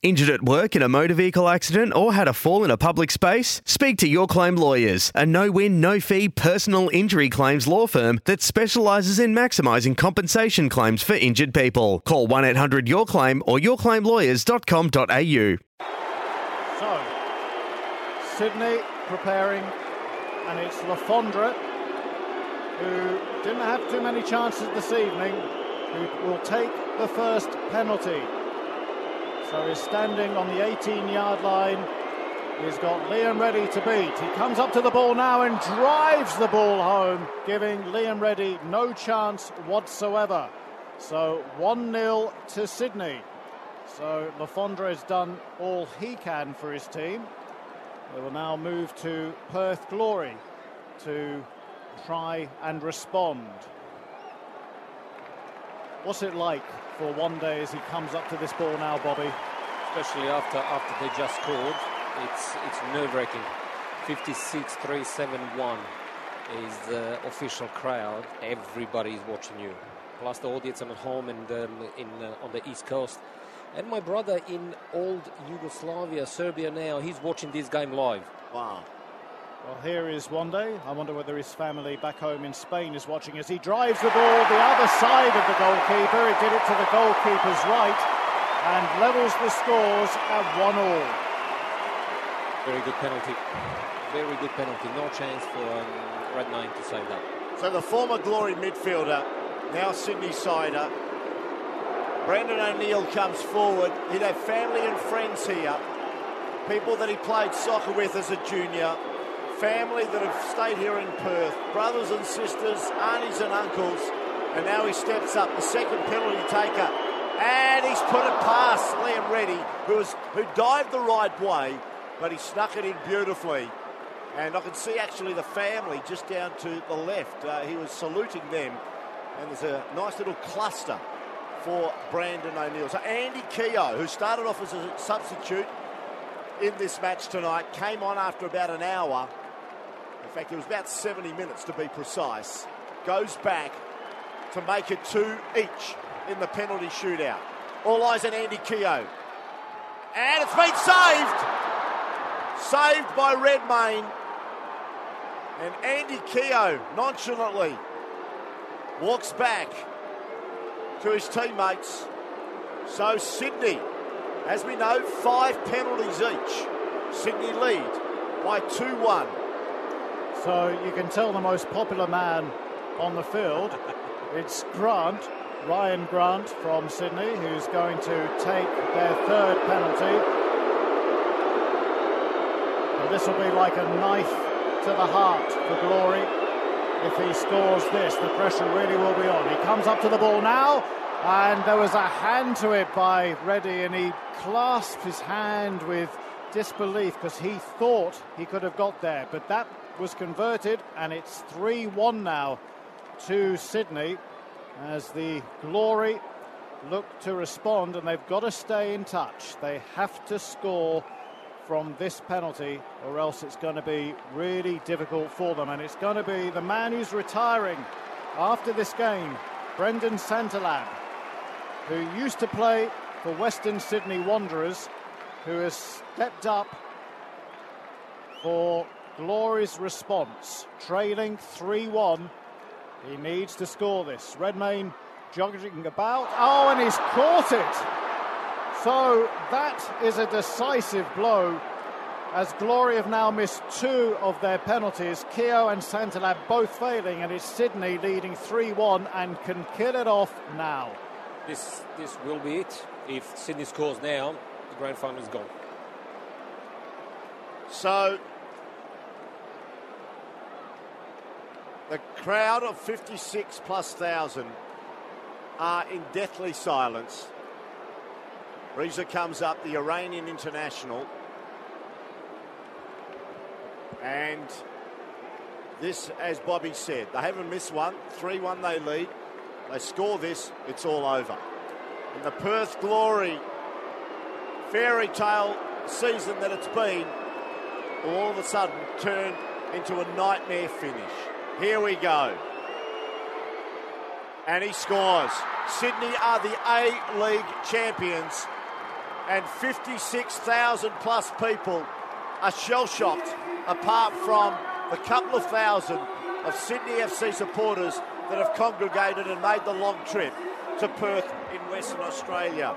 Injured at work in a motor vehicle accident or had a fall in a public space? Speak to Your Claim Lawyers, a no win, no fee personal injury claims law firm that specialises in maximising compensation claims for injured people. Call 1 800 Your Claim or yourclaimlawyers.com.au. So, Sydney preparing, and it's Le Fondre who didn't have too many chances this evening, who will take the first penalty. So he's standing on the 18 yard line. He's got Liam Reddy to beat. He comes up to the ball now and drives the ball home, giving Liam Reddy no chance whatsoever. So 1 0 to Sydney. So Le Fondre has done all he can for his team. They will now move to Perth Glory to try and respond. What's it like for one day as he comes up to this ball now, Bobby? Especially after after they just scored, it's it's nerve-wracking. 56-3-7-1 is the official crowd. Everybody is watching you. Plus the audience at home and um, in uh, on the east coast. And my brother in old Yugoslavia, Serbia now, he's watching this game live. Wow. Well, here is Juande. I wonder whether his family back home in Spain is watching as he drives the ball the other side of the goalkeeper. He did it to the goalkeeper's right and levels the scores at one all. Very good penalty. Very good penalty. No chance for um, Redmayne to save that. So the former Glory midfielder, now Sydney sider, Brandon O'Neill comes forward. He'd have family and friends here, people that he played soccer with as a junior, family that have stayed here in Perth, brothers and sisters, aunties and uncles, and now he steps up, the second penalty taker, and he's put it past Liam Reddy, who was who dived the right way, but he snuck it in beautifully. And I can see actually the family just down to the left. Uh, he was saluting them, and there's a nice little cluster for Brandon O'Neill. So Andy Keogh, who started off as a substitute in this match tonight, came on after about an hour. In fact, it was about 70 minutes to be precise. Goes back to make it two each in the penalty shootout. All eyes on Andy Keogh. And it's been saved. Saved by Redmayne. And Andy Keogh nonchalantly walks back to his teammates. So Sydney, as we know, five penalties each. Sydney lead by 2 1. So you can tell the most popular man on the field. It's Grant, Ryan Grant from Sydney, who's going to take their third penalty. And this will be like a knife to the heart for Glory. If he scores this, the pressure really will be on. He comes up to the ball now, and there was a hand to it by Reddy, and he clasped his hand with disbelief because he thought he could have got there. But that was converted, and it's 3 1 now to Sydney as the Glory look to respond, and they've got to stay in touch. They have to score from this penalty, or else it's going to be really difficult for them. And it's going to be the man who's retiring after this game, Brendan Santalab, who used to play for Western Sydney Wanderers, who has stepped up for Glory's response, trailing 3 1. He needs to score this. Redmayne jogging about. Oh, and he's caught it. So that is a decisive blow as Glory have now missed two of their penalties. Keogh and Santalab both failing, and it's Sydney leading 3 1 and can kill it off now. This this will be it. If Sydney scores now, the grand final is gone. So the crowd of 56 plus thousand are in deathly silence. Reza comes up, the Iranian international. And this, as Bobby said, they haven't missed one. 3 1 they lead. They score this, it's all over. And the Perth Glory fairy tale season that it's been all of a sudden turned into a nightmare finish. Here we go. And he scores. Sydney are the A League champions, and 56,000 plus people are shell shocked, apart from the couple of thousand of Sydney FC supporters that have congregated and made the long trip to Perth in Western Australia.